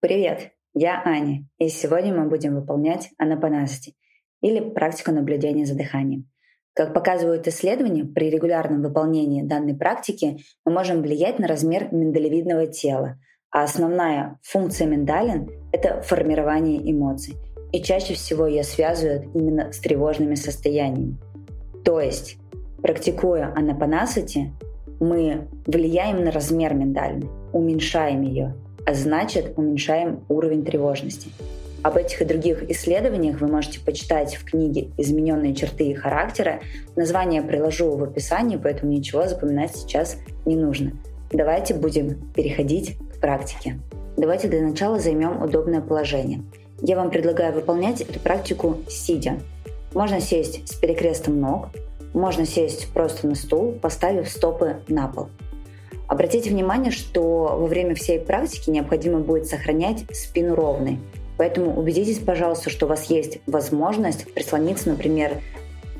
Привет, я Аня, и сегодня мы будем выполнять анапанасти или практику наблюдения за дыханием. Как показывают исследования, при регулярном выполнении данной практики мы можем влиять на размер миндалевидного тела, а основная функция миндалин — это формирование эмоций. И чаще всего ее связывают именно с тревожными состояниями. То есть, практикуя анапанасати, мы влияем на размер миндалины, уменьшаем ее — а значит уменьшаем уровень тревожности. Об этих и других исследованиях вы можете почитать в книге «Измененные черты характера». Название приложу в описании, поэтому ничего запоминать сейчас не нужно. Давайте будем переходить к практике. Давайте для начала займем удобное положение. Я вам предлагаю выполнять эту практику сидя. Можно сесть с перекрестом ног, можно сесть просто на стул, поставив стопы на пол – Обратите внимание, что во время всей практики необходимо будет сохранять спину ровной. Поэтому убедитесь, пожалуйста, что у вас есть возможность прислониться, например,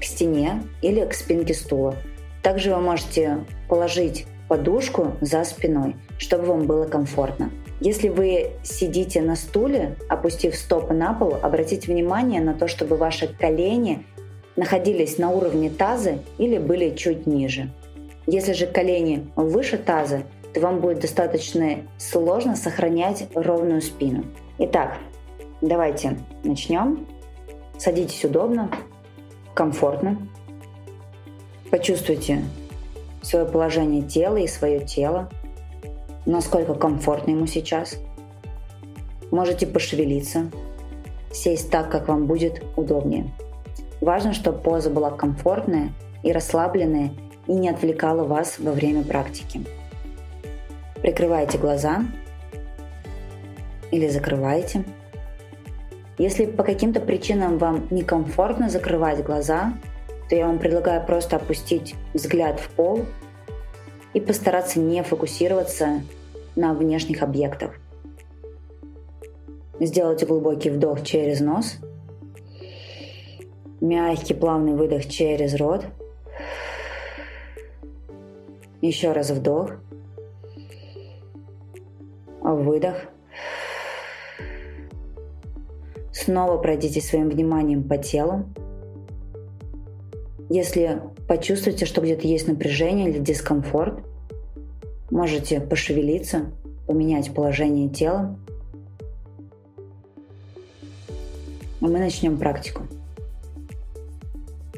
к стене или к спинке стула. Также вы можете положить подушку за спиной, чтобы вам было комфортно. Если вы сидите на стуле, опустив стопы на пол, обратите внимание на то, чтобы ваши колени находились на уровне таза или были чуть ниже. Если же колени выше таза, то вам будет достаточно сложно сохранять ровную спину. Итак, давайте начнем. Садитесь удобно, комфортно. Почувствуйте свое положение тела и свое тело, насколько комфортно ему сейчас. Можете пошевелиться, сесть так, как вам будет удобнее. Важно, чтобы поза была комфортная и расслабленная, и не отвлекала вас во время практики. Прикрывайте глаза или закрывайте. Если по каким-то причинам вам некомфортно закрывать глаза, то я вам предлагаю просто опустить взгляд в пол и постараться не фокусироваться на внешних объектах. Сделайте глубокий вдох через нос, мягкий плавный выдох через рот – еще раз вдох. Выдох. Снова пройдите своим вниманием по телу. Если почувствуете, что где-то есть напряжение или дискомфорт, можете пошевелиться, поменять положение тела. И мы начнем практику.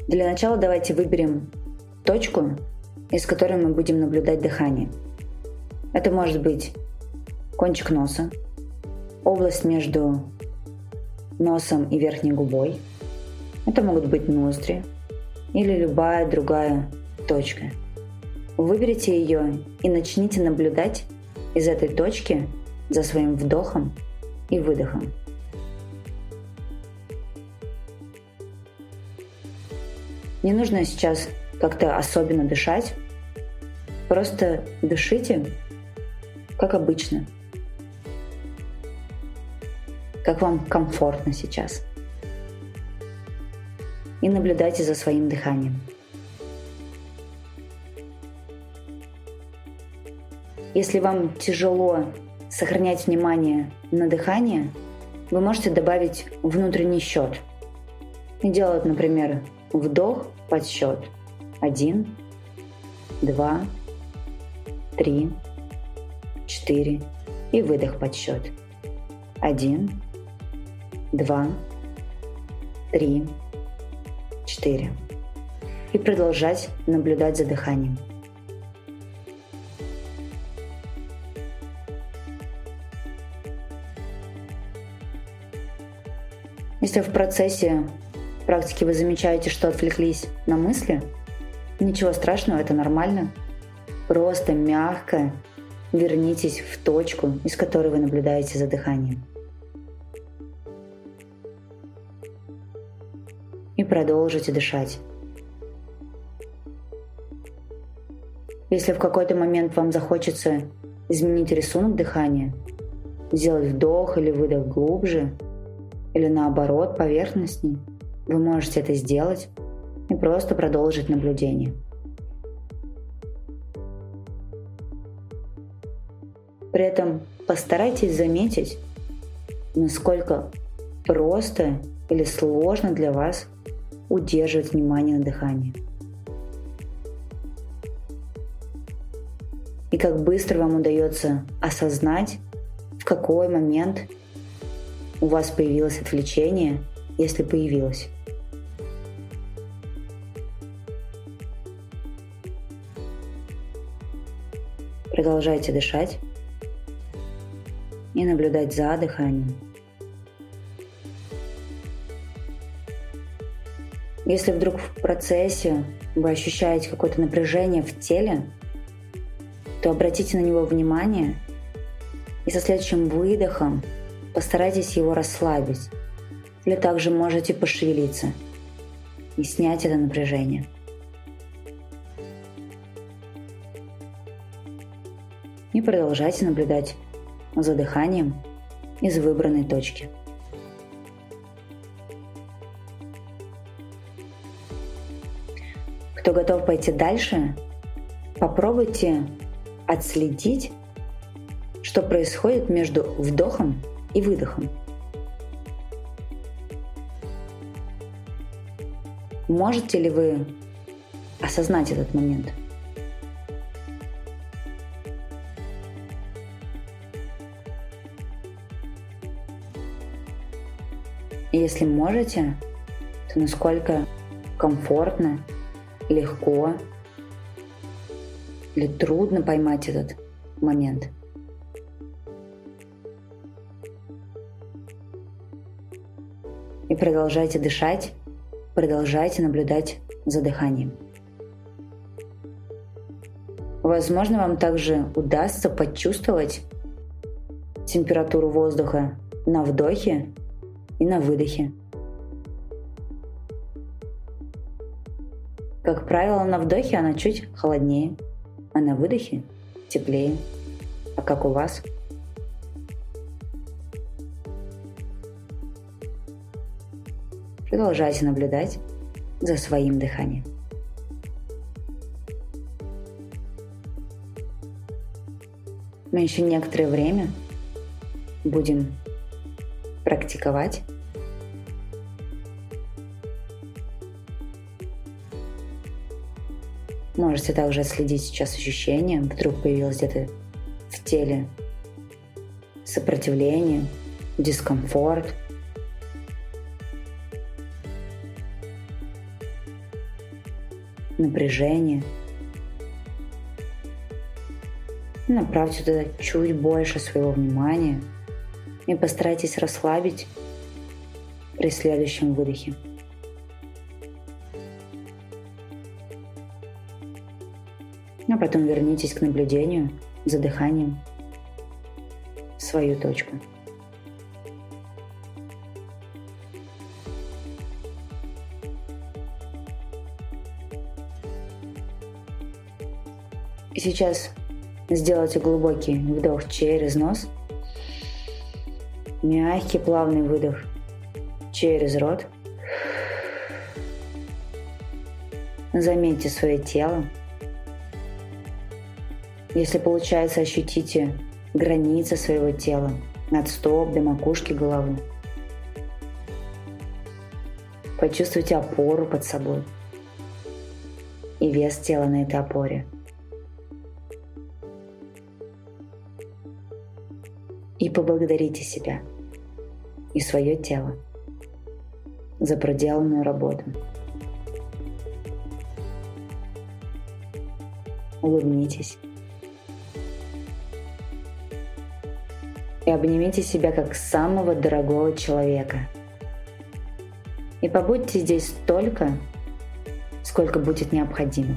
Для начала давайте выберем точку, из которой мы будем наблюдать дыхание. Это может быть кончик носа, область между носом и верхней губой. Это могут быть ноздри или любая другая точка. Выберите ее и начните наблюдать из этой точки за своим вдохом и выдохом. Не нужно сейчас как-то особенно дышать. Просто дышите, как обычно. Как вам комфортно сейчас. И наблюдайте за своим дыханием. Если вам тяжело сохранять внимание на дыхание, вы можете добавить внутренний счет и делать, например, вдох под счет – один, два, три, четыре и выдох под счет. Один, два, три, четыре. И продолжать наблюдать за дыханием. Если в процессе практики вы замечаете, что отвлеклись на мысли – Ничего страшного, это нормально. Просто мягко вернитесь в точку, из которой вы наблюдаете за дыханием. И продолжите дышать. Если в какой-то момент вам захочется изменить рисунок дыхания, сделать вдох или выдох глубже, или наоборот поверхностней, вы можете это сделать и просто продолжить наблюдение. При этом постарайтесь заметить, насколько просто или сложно для вас удерживать внимание на дыхании. И как быстро вам удается осознать, в какой момент у вас появилось отвлечение, если появилось. Продолжайте дышать и наблюдать за дыханием. Если вдруг в процессе вы ощущаете какое-то напряжение в теле, то обратите на него внимание и со следующим выдохом постарайтесь его расслабить. Или также можете пошевелиться и снять это напряжение. и продолжайте наблюдать за дыханием из выбранной точки. Кто готов пойти дальше, попробуйте отследить, что происходит между вдохом и выдохом. Можете ли вы осознать этот момент? И если можете, то насколько комфортно, легко или трудно поймать этот момент. И продолжайте дышать, продолжайте наблюдать за дыханием. Возможно, вам также удастся почувствовать температуру воздуха на вдохе и на выдохе. Как правило, на вдохе она чуть холоднее, а на выдохе теплее. А как у вас? Продолжайте наблюдать за своим дыханием. Мы еще некоторое время будем практиковать Можете также следить сейчас ощущения, вдруг появилось где-то в теле сопротивление, дискомфорт. напряжение. Направьте туда чуть больше своего внимания и постарайтесь расслабить при следующем выдохе. а потом вернитесь к наблюдению за дыханием в свою точку. И сейчас сделайте глубокий вдох через нос, мягкий плавный выдох через рот. Заметьте свое тело, если получается, ощутите границы своего тела от стоп до макушки головы. Почувствуйте опору под собой и вес тела на этой опоре. И поблагодарите себя и свое тело за проделанную работу. Улыбнитесь. и обнимите себя как самого дорогого человека. И побудьте здесь столько, сколько будет необходимо.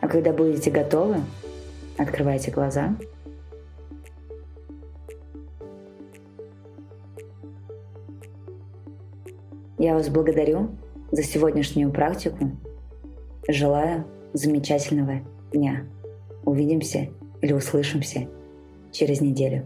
А когда будете готовы, открывайте глаза. Я вас благодарю за сегодняшнюю практику. Желаю замечательного дня. Увидимся или услышимся через неделю.